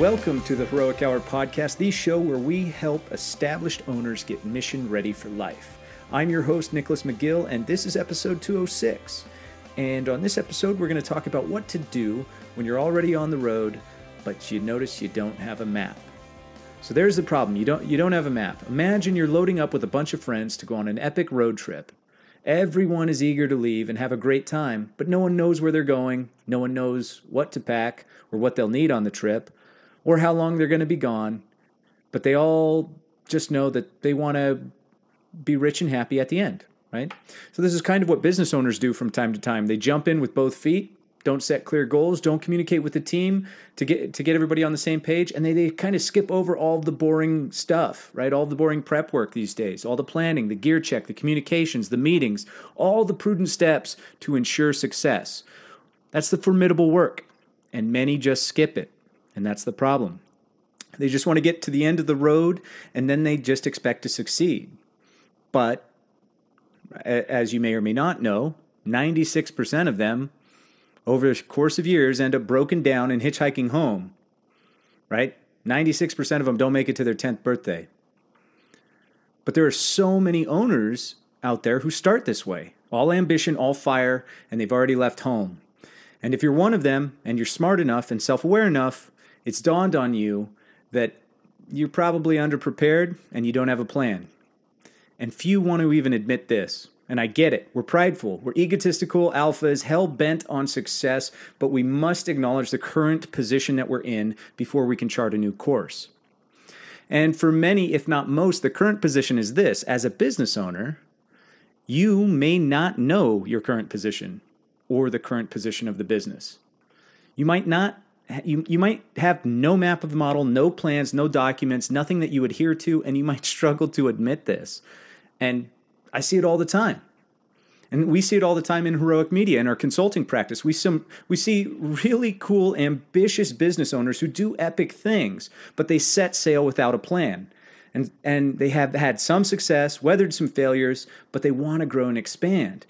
Welcome to the Heroic Hour podcast, the show where we help established owners get mission ready for life. I'm your host, Nicholas McGill, and this is episode 206. And on this episode, we're going to talk about what to do when you're already on the road, but you notice you don't have a map. So there's the problem. You don't you don't have a map. Imagine you're loading up with a bunch of friends to go on an epic road trip. Everyone is eager to leave and have a great time, but no one knows where they're going. No one knows what to pack or what they'll need on the trip or how long they're going to be gone. But they all just know that they want to be rich and happy at the end, right? So this is kind of what business owners do from time to time. They jump in with both feet don't set clear goals, don't communicate with the team to get to get everybody on the same page, and they, they kind of skip over all the boring stuff, right? All the boring prep work these days, all the planning, the gear check, the communications, the meetings, all the prudent steps to ensure success. That's the formidable work, and many just skip it, and that's the problem. They just want to get to the end of the road, and then they just expect to succeed. But as you may or may not know, 96% of them over the course of years end up broken down and hitchhiking home, right? 96% of them don't make it to their 10th birthday. But there are so many owners out there who start this way all ambition, all fire, and they've already left home. And if you're one of them and you're smart enough and self aware enough, it's dawned on you that you're probably underprepared and you don't have a plan. And few want to even admit this. And I get it. We're prideful. We're egotistical alphas, hell bent on success, but we must acknowledge the current position that we're in before we can chart a new course. And for many, if not most, the current position is this as a business owner, you may not know your current position or the current position of the business. You might not you, you might have no map of the model, no plans, no documents, nothing that you adhere to, and you might struggle to admit this. And I see it all the time. And we see it all the time in heroic media in our consulting practice. We some we see really cool, ambitious business owners who do epic things, but they set sail without a plan. And and they have had some success, weathered some failures, but they want to grow and expand.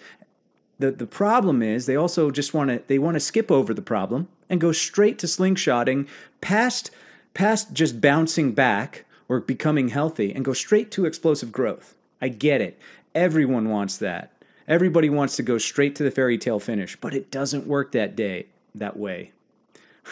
The the problem is they also just want to they want to skip over the problem and go straight to slingshotting past past just bouncing back or becoming healthy and go straight to explosive growth. I get it. Everyone wants that. Everybody wants to go straight to the fairy tale finish, but it doesn't work that day that way.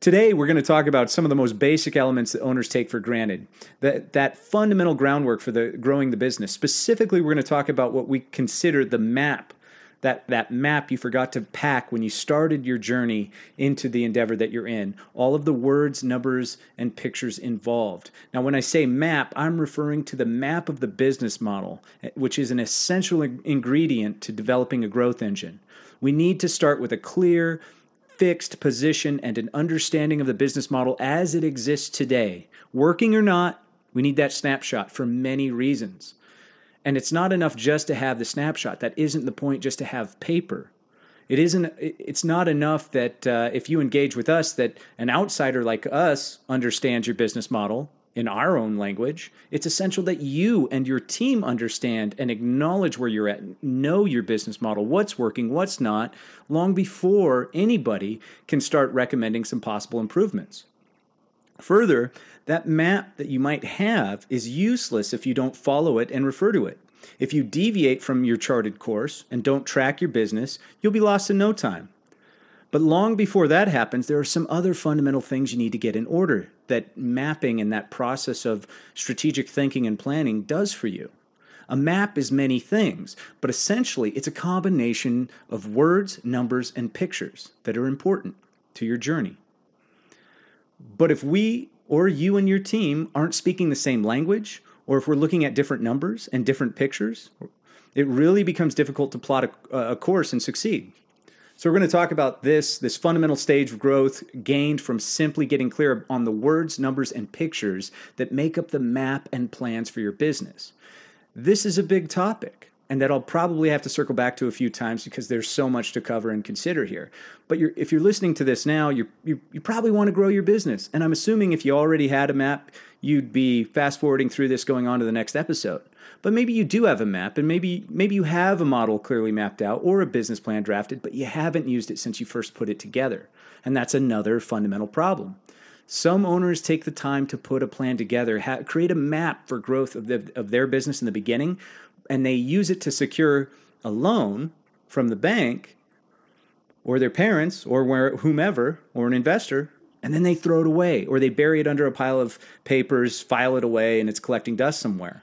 Today, we're going to talk about some of the most basic elements that owners take for granted. That, that fundamental groundwork for the growing the business. Specifically, we're going to talk about what we consider the map that that map you forgot to pack when you started your journey into the endeavor that you're in. All of the words numbers and pictures involved. Now when i say map i'm referring to the map of the business model eh, which is an essential ingredient to developing a growth engine. We need to start with a clear fixed position and an understanding of the business model as it exists today. Working or not we need that snapshot for many reasons and it's not enough just to have the snapshot. That isn't the point just to have paper. It isn't it's not enough that uh, if you engage with us that an outsider like us understands your business model in our own language. It's essential that you and your team understand and acknowledge where you're at, know your business model, what's working, what's not, long before anybody can start recommending some possible improvements. Further, that map that you might have is useless if you don't follow it and refer to it. If you deviate from your charted course and don't track your business, you'll be lost in no time. But long before that happens, there are some other fundamental things you need to get in order that mapping and that process of strategic thinking and planning does for you. A map is many things, but essentially it's a combination of words, numbers, and pictures that are important to your journey. But if we or you and your team aren't speaking the same language, or if we're looking at different numbers and different pictures, it really becomes difficult to plot a, a course and succeed. So we're going to talk about this this fundamental stage of growth gained from simply getting clear on the words, numbers and pictures that make up the map and plans for your business. This is a big topic and that I'll probably have to circle back to a few times because there's so much to cover and consider here. But you're, if you're listening to this now, you you probably want to grow your business, and I'm assuming if you already had a map, you'd be fast forwarding through this, going on to the next episode. But maybe you do have a map, and maybe maybe you have a model clearly mapped out or a business plan drafted, but you haven't used it since you first put it together. And that's another fundamental problem. Some owners take the time to put a plan together, ha- create a map for growth of, the, of their business in the beginning, and they use it to secure a loan from the bank or their parents or where, whomever or an investor, and then they throw it away or they bury it under a pile of papers, file it away, and it's collecting dust somewhere.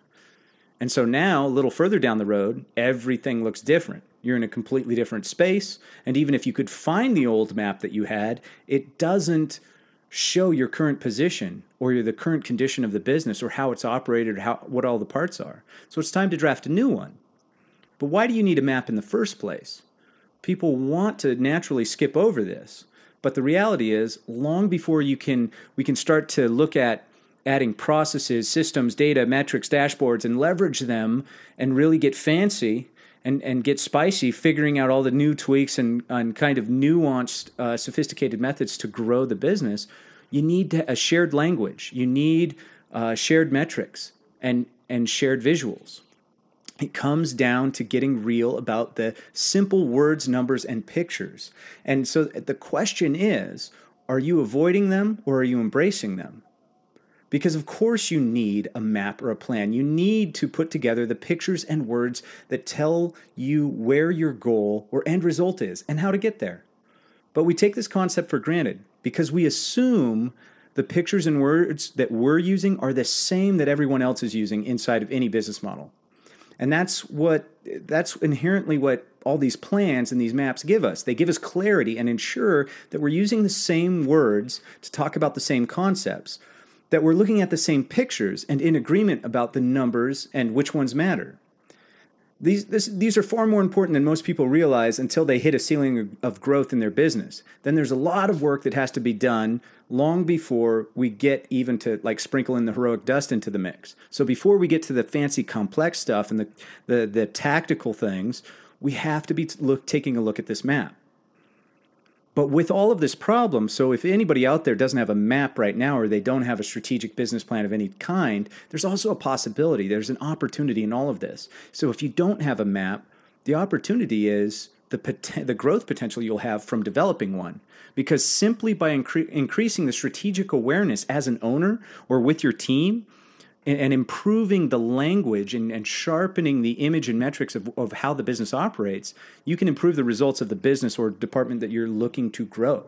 And so now, a little further down the road, everything looks different. You're in a completely different space. And even if you could find the old map that you had, it doesn't show your current position or the current condition of the business or how it's operated or how, what all the parts are. So it's time to draft a new one. But why do you need a map in the first place? People want to naturally skip over this. But the reality is, long before you can, we can start to look at adding processes, systems, data, metrics, dashboards, and leverage them and really get fancy and, and get spicy, figuring out all the new tweaks and, and kind of nuanced, uh, sophisticated methods to grow the business, you need a shared language. You need uh, shared metrics and, and shared visuals. It comes down to getting real about the simple words, numbers, and pictures. And so the question is are you avoiding them or are you embracing them? Because, of course, you need a map or a plan. You need to put together the pictures and words that tell you where your goal or end result is and how to get there. But we take this concept for granted because we assume the pictures and words that we're using are the same that everyone else is using inside of any business model. And that's what that's inherently what all these plans and these maps give us. They give us clarity and ensure that we're using the same words to talk about the same concepts that we're looking at the same pictures and in agreement about the numbers and which ones matter. These, this, these are far more important than most people realize until they hit a ceiling of growth in their business. Then there's a lot of work that has to be done long before we get even to like sprinkle in the heroic dust into the mix. So before we get to the fancy complex stuff and the, the, the tactical things, we have to be look, taking a look at this map. But with all of this problem, so if anybody out there doesn't have a map right now or they don't have a strategic business plan of any kind, there's also a possibility, there's an opportunity in all of this. So if you don't have a map, the opportunity is the, the growth potential you'll have from developing one. Because simply by incre- increasing the strategic awareness as an owner or with your team, and, improving the language and, and, sharpening the image and metrics of, of how the business operates, you can improve the results of the business or department that you're looking to grow.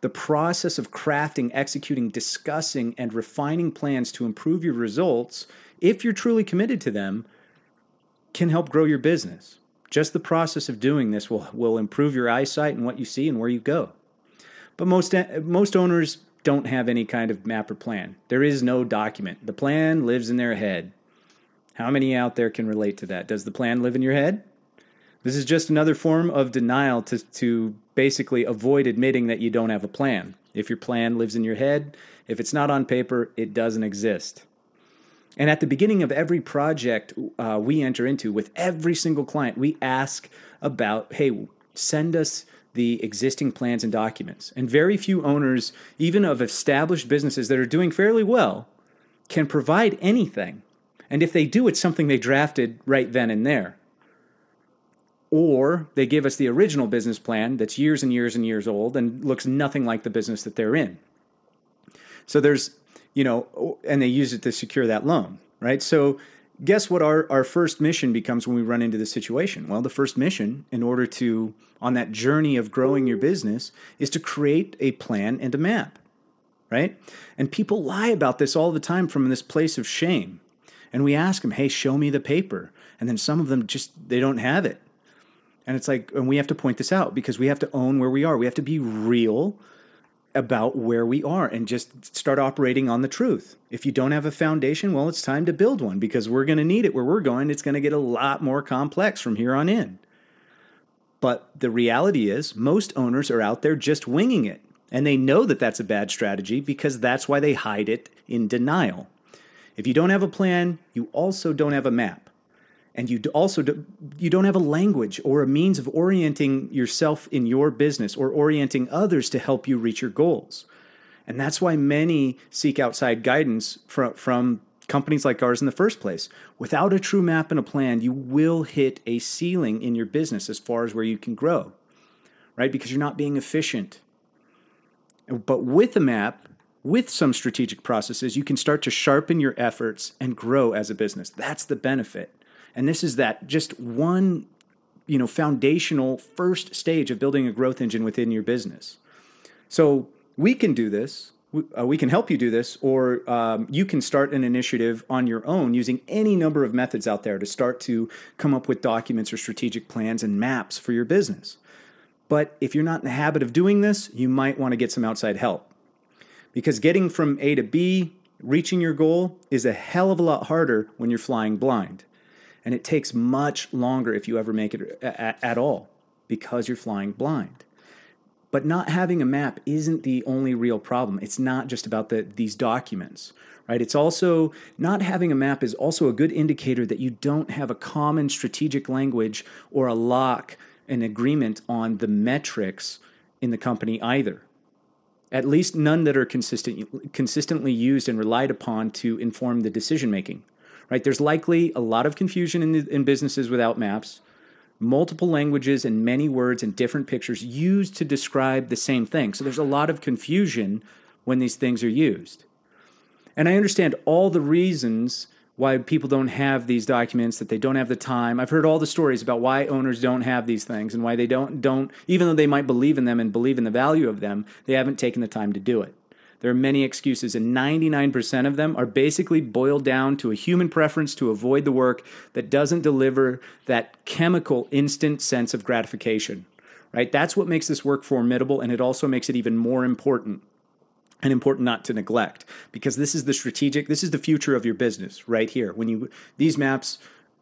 The process of crafting, executing, discussing, and refining plans to improve your results, if you're truly committed to them, can help grow your business. Just the process of doing this will, will improve your eyesight and what you see and where you go. But most, most owners don't have any kind of map or plan. There is no document. The plan lives in their head. How many out there can relate to that? Does the plan live in your head? This is just another form of denial to, to basically avoid admitting that you don't have a plan. If your plan lives in your head, if it's not on paper, it doesn't exist. And at the beginning of every project uh, we enter into with every single client, we ask about hey, send us the existing plans and documents. And very few owners, even of established businesses that are doing fairly well, can provide anything. And if they do, it's something they drafted right then and there. Or they give us the original business plan that's years and years and years old and looks nothing like the business that they're in. So there's, you know, and they use it to secure that loan, right? So guess what our, our first mission becomes when we run into this situation? Well, the first mission, in order to, on that journey of growing your business, is to create a plan and a map, right? And people lie about this all the time from this place of shame. And we ask them, hey, show me the paper. And then some of them just, they don't have it. And it's like, and we have to point this out because we have to own where we are. We have to be real about where we are and just start operating on the truth. If you don't have a foundation, well, it's time to build one because we're going to need it where we're going. It's going to get a lot more complex from here on in. But the reality is, most owners are out there just winging it. And they know that that's a bad strategy because that's why they hide it in denial. If you don't have a plan, you also don't have a map and you also do, you don't have a language or a means of orienting yourself in your business or orienting others to help you reach your goals. And that's why many seek outside guidance from, from companies like ours in the first place. Without a true map and a plan, you will hit a ceiling in your business as far as where you can grow, right? Because you're not being efficient. But with a map, with some strategic processes, you can start to sharpen your efforts and grow as a business. That's the benefit. And this is that just one, you know, foundational first stage of building a growth engine within your business. So we can do this. Uh, we can help you do this, or um, you can start an initiative on your own using any number of methods out there to start to come up with documents or strategic plans and maps for your business. But if you're not in the habit of doing this, you might want to get some outside help. Because getting from A to B, reaching your goal, is a hell of a lot harder when you're flying blind. And it takes much longer if you ever make it at all because you're flying blind. But not having a map isn't the only real problem. It's not just about the, these documents, right? It's also not having a map is also a good indicator that you don't have a common strategic language or a lock, an agreement on the metrics in the company either. At least none that are consistent, consistently used and relied upon to inform the decision making. Right? There's likely a lot of confusion in, the, in businesses without maps multiple languages and many words and different pictures used to describe the same thing. So there's a lot of confusion when these things are used. And I understand all the reasons why people don't have these documents that they don't have the time. I've heard all the stories about why owners don't have these things and why they don't don't even though they might believe in them and believe in the value of them, they haven't taken the time to do it. There are many excuses, and 99% of them are basically boiled down to a human preference to avoid the work that doesn't deliver that chemical instant sense of gratification. Right? That's what makes this work formidable, and it also makes it even more important and important not to neglect because this is the strategic this is the future of your business right here when you these maps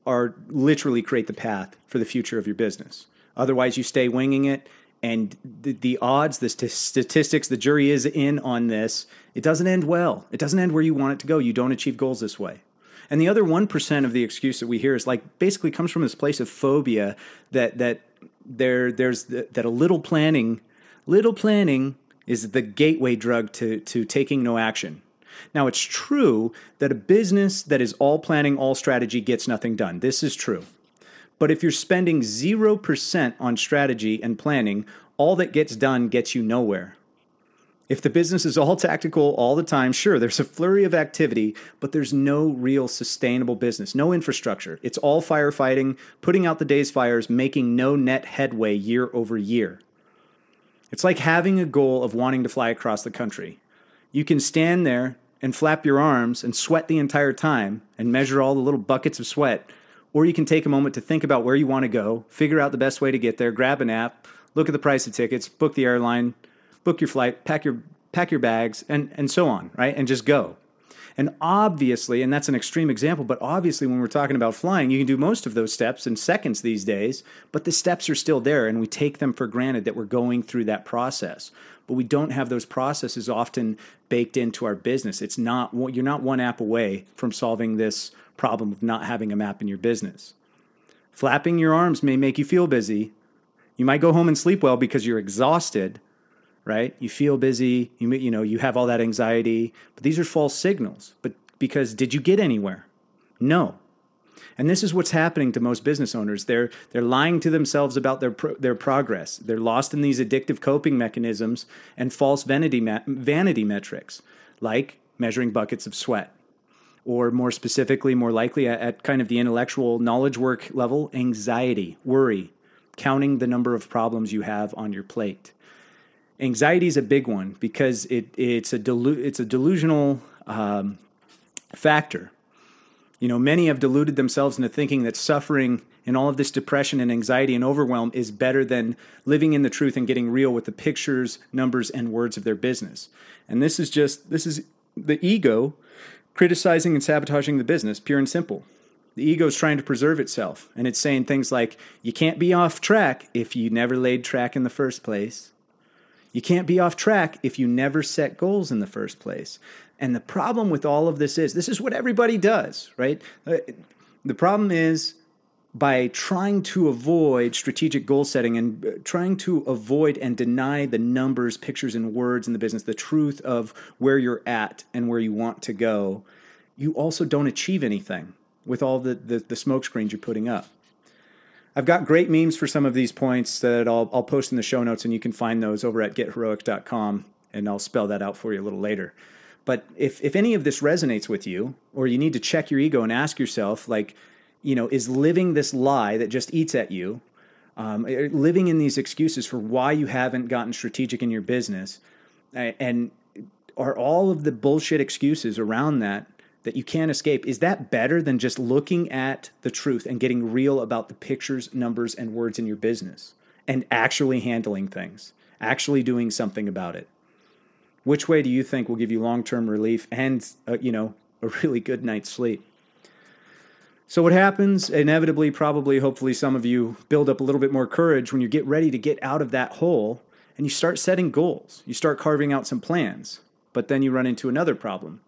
are literally create the path for the future of your business otherwise you stay winging it and the, the odds, the st- statistics, the jury is in on this. It doesn't end well. It doesn't end where you want it to go. You don't achieve goals this way. And the other 1% of the excuse that we hear is like basically comes from this place of phobia that that there there's the, that a little planning, little planning is the gateway drug to to taking no action. Now it's true that a business that is all planning, all strategy gets nothing done. This is true. But if you're spending 0% on strategy and planning, all that gets done gets you nowhere. If the business is all tactical all the time, sure, there's a flurry of activity, but there's no real sustainable business, no infrastructure. It's all firefighting, putting out the day's fires, making no net headway year over year. It's like having a goal of wanting to fly across the country. You can stand there and flap your arms and sweat the entire time and measure all the little buckets of sweat or you can take a moment to think about where you want to go, figure out the best way to get there, grab an app, look at the price of tickets, book the airline, book your flight, pack your pack your bags, and and so on, right? And just go. And obviously, and that's an extreme example, but obviously, when we're talking about flying, you can do most of those steps in seconds these days, but the steps are still there, and we take them for granted that we're going through that process. But we don't have those processes often baked into our business. It's not, you're not one app away from solving this problem of not having a map in your business. Flapping your arms may make you feel busy. You might go home and sleep well because you're exhausted, right? You feel busy, you you know, you have all that anxiety, but these are false signals. But because did you get anywhere? No. And this is what's happening to most business owners. They're they're lying to themselves about their pro, their progress. They're lost in these addictive coping mechanisms and false vanity vanity metrics, like measuring buckets of sweat or more specifically, more likely at, kind of the intellectual knowledge work level, anxiety, worry, counting the number of problems you have on your plate. Anxiety is a big one because it, it's, a delu- it's a delusional um, factor. You know, many have deluded themselves into thinking that suffering and all of this depression and anxiety and overwhelm is better than living in the truth and getting real with the pictures, numbers, and words of their business. And this is just, this is the ego criticizing and sabotaging the business, pure and simple. The ego is trying to preserve itself, and it's saying things like, you can't be off track if you never laid track in the first place. You can't be off track if you never set goals in the first place. And the problem with all of this is this is what everybody does, right? Uh, the problem is by trying to avoid strategic goal setting and uh, trying to avoid and deny the numbers, pictures, and words in the business, the truth of where you're at and where you want to go, you also don't achieve anything with all the, the, the smoke screens you're putting up. I've got great memes for some of these points that I'll, I'll post in the show notes, and you can find those over at getheroik.com. and I'll spell that out for you a little later. But if, if any of this resonates with you, or you need to check your ego and ask yourself, like, you know, is living this lie that just eats at you, um, er, living in these excuses for why you haven't gotten strategic in your business, and are all of the bullshit excuses around that that you can't escape, is that better than just looking at the truth and getting real about the pictures, numbers, and words in your business and actually handling things, actually doing something about it? Which way do you think will give you long term relief and, uh, you know, a really good night's sleep? So, what happens? Inevitably, probably, hopefully, some of you build up a little bit more courage when you get ready to get out of that hole and you start setting goals. You start carving out some plans, but then you run into another problem.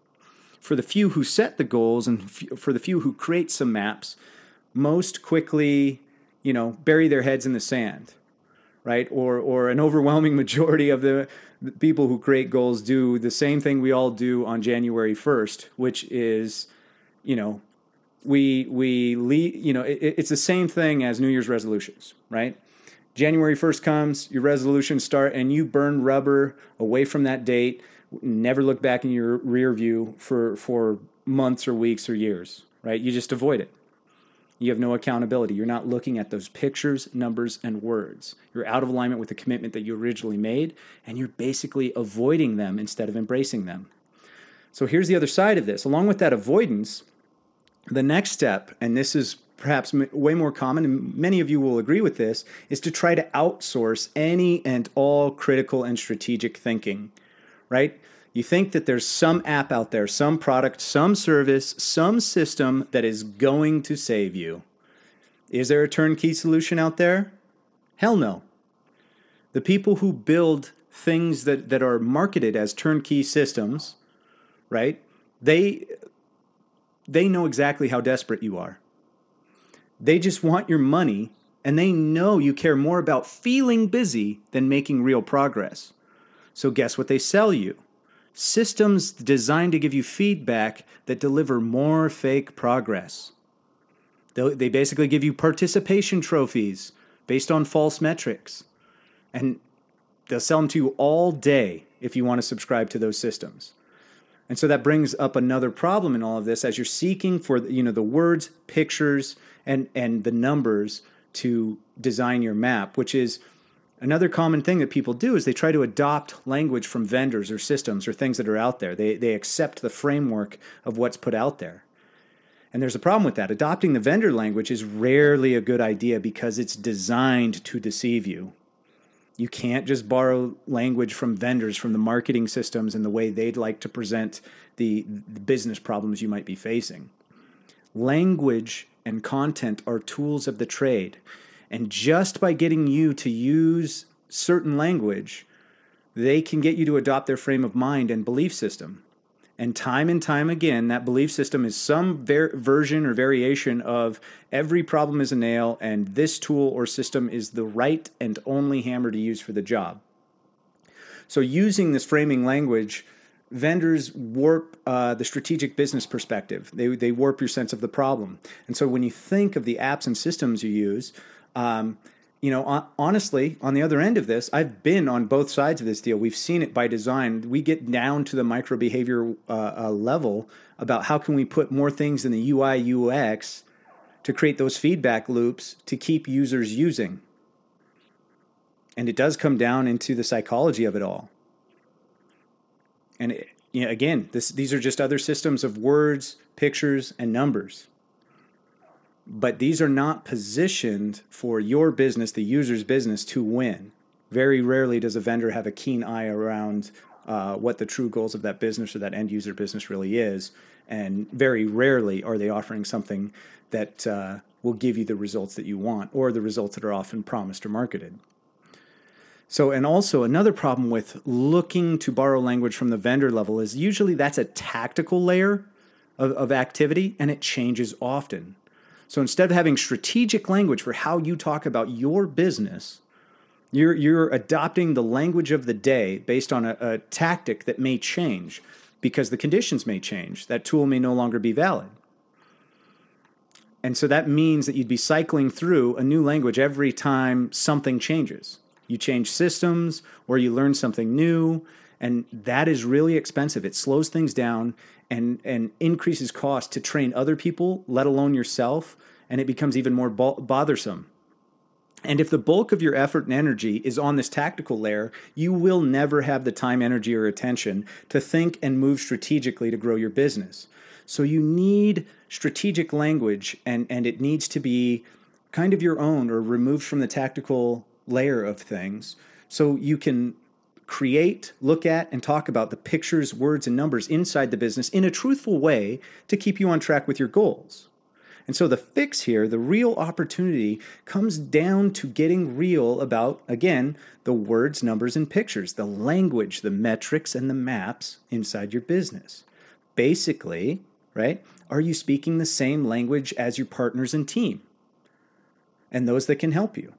For the few who set the goals and for the few who create some maps, most quickly, you know, bury their heads in the sand, right? Or, or an overwhelming majority of the the people who create goals do the same thing we all do on January 1st, which is, you know, we we lead, you know, it, it's the same thing as New Year's resolutions, right? January 1st comes, your resolutions start, and you burn rubber away from that date. Never look back in your rear view for for months or weeks or years, right? You just avoid it. You have no accountability. You're not looking at those pictures, numbers, and words. You're out of alignment with the commitment that you originally made, and you're basically avoiding them instead of embracing them. So here's the other side of this. Along with that avoidance, the next step, and this is perhaps way more common, and many of you will agree with this, is to try to outsource any and all critical and strategic thinking, right? You think that there's some app out there, some product, some service, some system that is going to save you. Is there a turnkey solution out there? Hell no. The people who build things that, that are marketed as turnkey systems, right? They they know exactly how desperate you are. They just want your money and they know you care more about feeling busy than making real progress. So guess what they sell you? systems designed to give you feedback that deliver more fake progress. They basically give you participation trophies based on false metrics. And they'll sell them to you all day if you want to subscribe to those systems. And so that brings up another problem in all of this as you're seeking for you know the words, pictures, and and the numbers to design your map, which is Another common thing that people do is they try to adopt language from vendors or systems or things that are out there. They, they accept the framework of what's put out there. And there's a problem with that. Adopting the vendor language is rarely a good idea because it's designed to deceive you. You can't just borrow language from vendors, from the marketing systems and the way they'd like to present the, the business problems you might be facing. Language and content are tools of the trade. And just by getting you to use certain language, they can get you to adopt their frame of mind and belief system. And time and time again, that belief system is some ver- version or variation of every problem is a nail, and this tool or system is the right and only hammer to use for the job. So, using this framing language, vendors warp uh, the strategic business perspective. They, they warp your sense of the problem. And so, when you think of the apps and systems you use, um, you know, honestly, on the other end of this, I've been on both sides of this deal. We've seen it by design. We get down to the micro behavior uh, uh, level about how can we put more things in the UI UX to create those feedback loops to keep users using. And it does come down into the psychology of it all. And it, you know, again, this, these are just other systems of words, pictures, and numbers but these are not positioned for your business, the user's business, to win. Very rarely does a vendor have a keen eye around uh, what the true goals of that business or that end user business really is. And very rarely are they offering something that uh, will give you the results that you want or the results that are often promised or marketed. So, and also another problem with looking to borrow language from the vendor level is usually that's a tactical layer of, of activity and it changes often. So instead of having strategic language for how you talk about your business, you're, you're adopting the language of the day based on a, a tactic that may change because the conditions may change. That tool may no longer be valid. And so that means that you'd be cycling through a new language every time something changes. You change systems or you learn something new, And that is really expensive. It slows things down and, and increases cost to train other people, let alone yourself, and it becomes even more bo- bothersome. And if the bulk of your effort and energy is on this tactical layer, you will never have the time, energy, or attention to think and move strategically to grow your business. So you need strategic language, and, and it needs to be kind of your own or removed from the tactical layer of things. So you can create, look at, and talk about the pictures, words, and numbers inside the business in a truthful way to keep you on track with your goals. And so the fix here, the real opportunity, comes down to getting real about, again, the words, numbers, and pictures, the language, the metrics, and the maps inside your business. Basically, right, are you speaking the same language as your partners and team and those that can help you?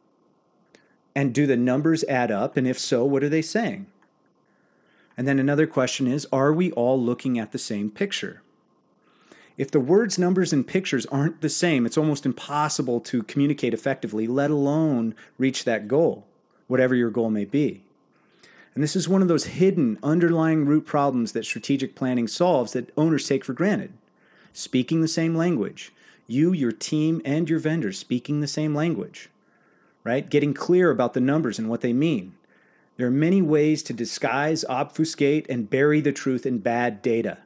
And do the numbers add up? And if so, what are they saying? And then another question is Are we all looking at the same picture? If the words, numbers, and pictures aren't the same, it's almost impossible to communicate effectively, let alone reach that goal, whatever your goal may be. And this is one of those hidden underlying root problems that strategic planning solves that owners take for granted. Speaking the same language, you, your team, and your vendors speaking the same language, right? Getting clear about the numbers and what they mean. There are many ways to disguise, obfuscate, and bury the truth in bad data.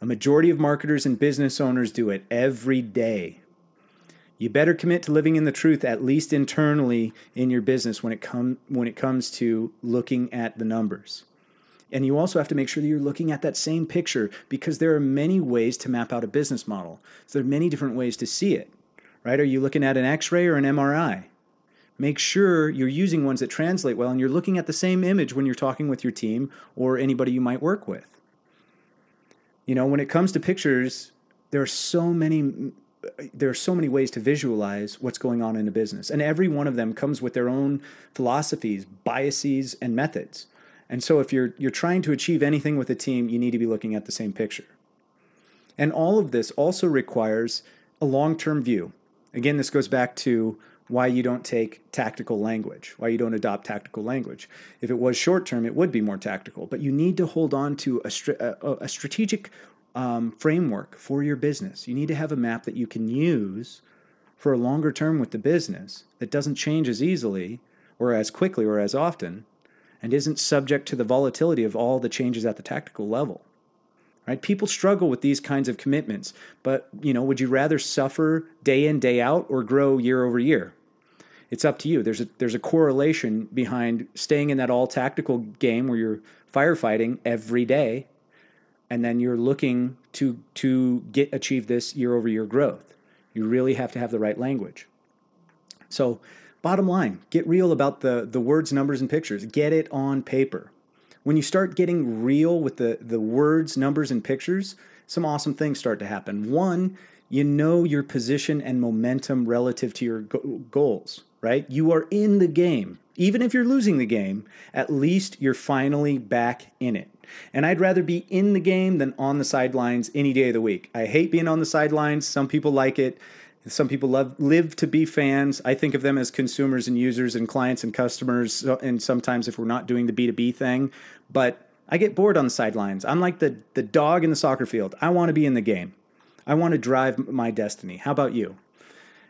A majority of marketers and business owners do it every day. You better commit to living in the truth, at least internally in your business, when it, com- when it comes to looking at the numbers. And you also have to make sure that you're looking at that same picture because there are many ways to map out a business model. So there are many different ways to see it, right? Are you looking at an x ray or an MRI? Make sure you're using ones that translate well and you're looking at the same image when you're talking with your team or anybody you might work with. You know, when it comes to pictures, there are so many there are so many ways to visualize what's going on in a business and every one of them comes with their own philosophies biases and methods. And so if you're you're trying to achieve anything with a team you need to be looking at the same picture. And all of this also requires a long-term view. Again this goes back to why you don't take tactical language, why you don't adopt tactical language. If it was short term, it would be more tactical, but you need to hold on to a, a, a strategic um, framework for your business. You need to have a map that you can use for a longer term with the business that doesn't change as easily or as quickly or as often and isn't subject to the volatility of all the changes at the tactical level. Right? People struggle with these kinds of commitments, but you know, would you rather suffer day in day out or grow year over year? It's up to you. There's a there's a correlation behind staying in that all tactical game where you're firefighting every day, and then you're looking to to get achieve this year over year growth. You really have to have the right language. So, bottom line, get real about the the words, numbers, and pictures. Get it on paper. When you start getting real with the the words, numbers, and pictures, some awesome things start to happen. One, you know your position and momentum relative to your goals right? You are in the game. Even if you're losing the game, at least you're finally back in it. And I'd rather be in the game than on the sidelines any day of the week. I hate being on the sidelines. Some people like it. Some people love live to be fans. I think of them as consumers and users and clients and customers. And sometimes if we're not doing the B2B thing, but I get bored on the sidelines. I'm like the the dog in the soccer field. I want to be in the game. I want to drive my destiny. How about you?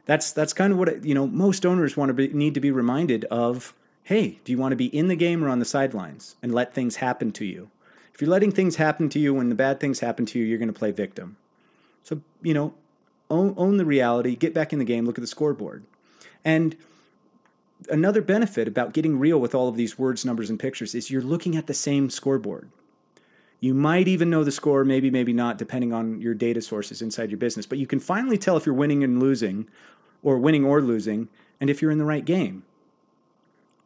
That's that's kind of what you know. Most owners want to be, need to be reminded of. Hey, do you want to be in the game or on the sidelines and let things happen to you? If you're letting things happen to you when the bad things happen to you, you're going to play victim. So you know, own, own the reality. Get back in the game. Look at the scoreboard, and another benefit about getting real with all of these words, numbers, and pictures is you're looking at the same scoreboard. You might even know the score, maybe, maybe not, depending on your data sources inside your business. But you can finally tell if you're winning and losing or winning or losing, and if you're in the right game.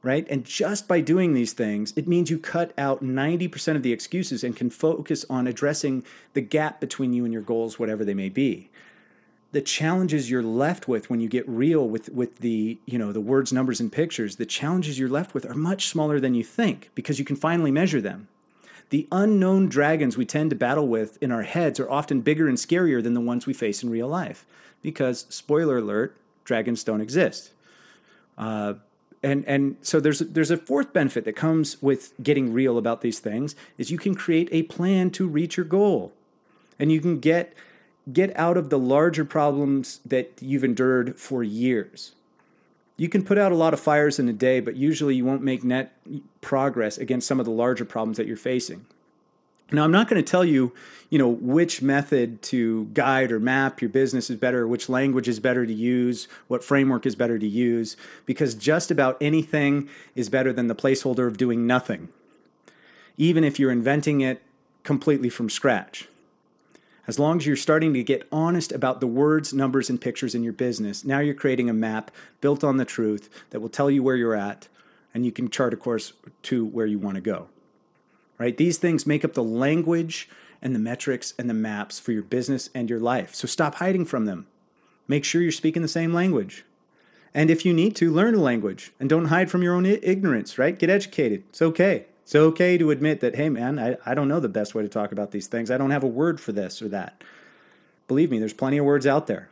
Right? And just by doing these things, it means you cut out 90% of the excuses and can focus on addressing the gap between you and your goals, whatever they may be. The challenges you're left with when you get real with, with the, you know, the words, numbers, and pictures, the challenges you're left with are much smaller than you think because you can finally measure them. The unknown dragons we tend to battle with in our heads are often bigger and scarier than the ones we face in real life. Because, spoiler alert, dragons don't exist. Uh, and and so there's there's a fourth benefit that comes with getting real about these things is you can create a plan to reach your goal and you can get get out of the larger problems that you've endured for years you can put out a lot of fires in a day but usually you won't make net progress against some of the larger problems that you're facing now, I'm not going to tell you, you know, which method to guide or map your business is better, which language is better to use, what framework is better to use, because just about anything is better than the placeholder of doing nothing, even if you're inventing it completely from scratch. As long as you're starting to get honest about the words, numbers, and pictures in your business, now you're creating a map built on the truth that will tell you where you're at, and you can chart a course to where you want to go right? These things make up the language and the metrics and the maps for your business and your life. So stop hiding from them. Make sure you're speaking the same language. And if you need to, learn a language and don't hide from your own ignorance, right? Get educated. It's okay. It's okay to admit that, hey, man, I, I don't know the best way to talk about these things. I don't have a word for this or that. Believe me, there's plenty of words out there.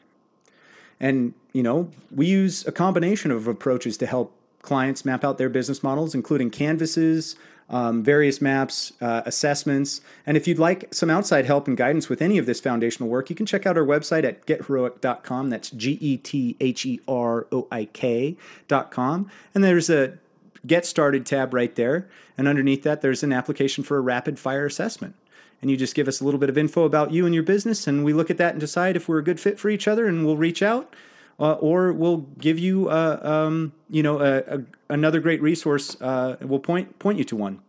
And, you know, we use a combination of approaches to help clients map out their business models, including canvases, um, various maps, uh, assessments. And if you'd like some outside help and guidance with any of this foundational work, you can check out our website at getheroik.com. That's G E T H E R O I K.com. And there's a Get Started tab right there. And underneath that, there's an application for a rapid fire assessment. And you just give us a little bit of info about you and your business, and we look at that and decide if we're a good fit for each other, and we'll reach out uh, or we'll give you, uh, um, you know, a, a, another great resource. Uh, we'll point point you to one.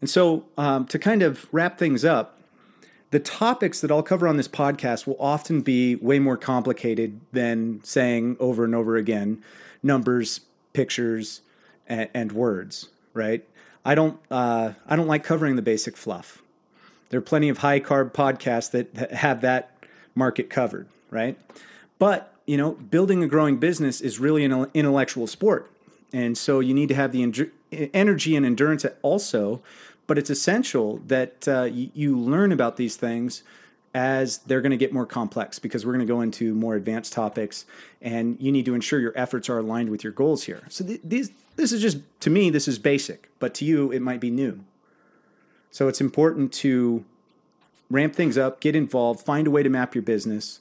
And so, um, to kind of wrap things up, the topics that I'll cover on this podcast will often be way more complicated than saying over and over again numbers, pictures, and, and words. Right? I don't. Uh, I don't like covering the basic fluff. There are plenty of high carb podcasts that have that market covered. Right? But, you know, building a growing business is really an intellectual sport. And so you need to have the energy and endurance also, but it's essential that uh, you learn about these things as they're going to get more complex because we're going to go into more advanced topics and you need to ensure your efforts are aligned with your goals here. So th- these this is just to me this is basic, but to you it might be new. So it's important to ramp things up, get involved, find a way to map your business,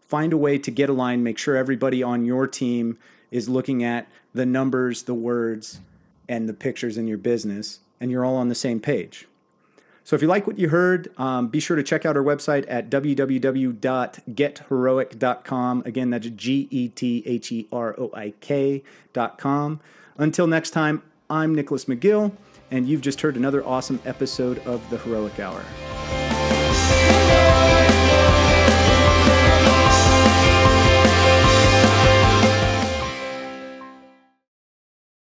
find a way to get aligned, make sure everybody on your team is looking at the numbers, the words, and the pictures in your business, and you're all on the same page. So if you like what you heard, um, be sure to check out our website at www.getheroik.com. Again, that's G E T H E R O I K.com. Until next time, I'm Nicholas McGill, and you've just heard another awesome episode of The Heroic Hour.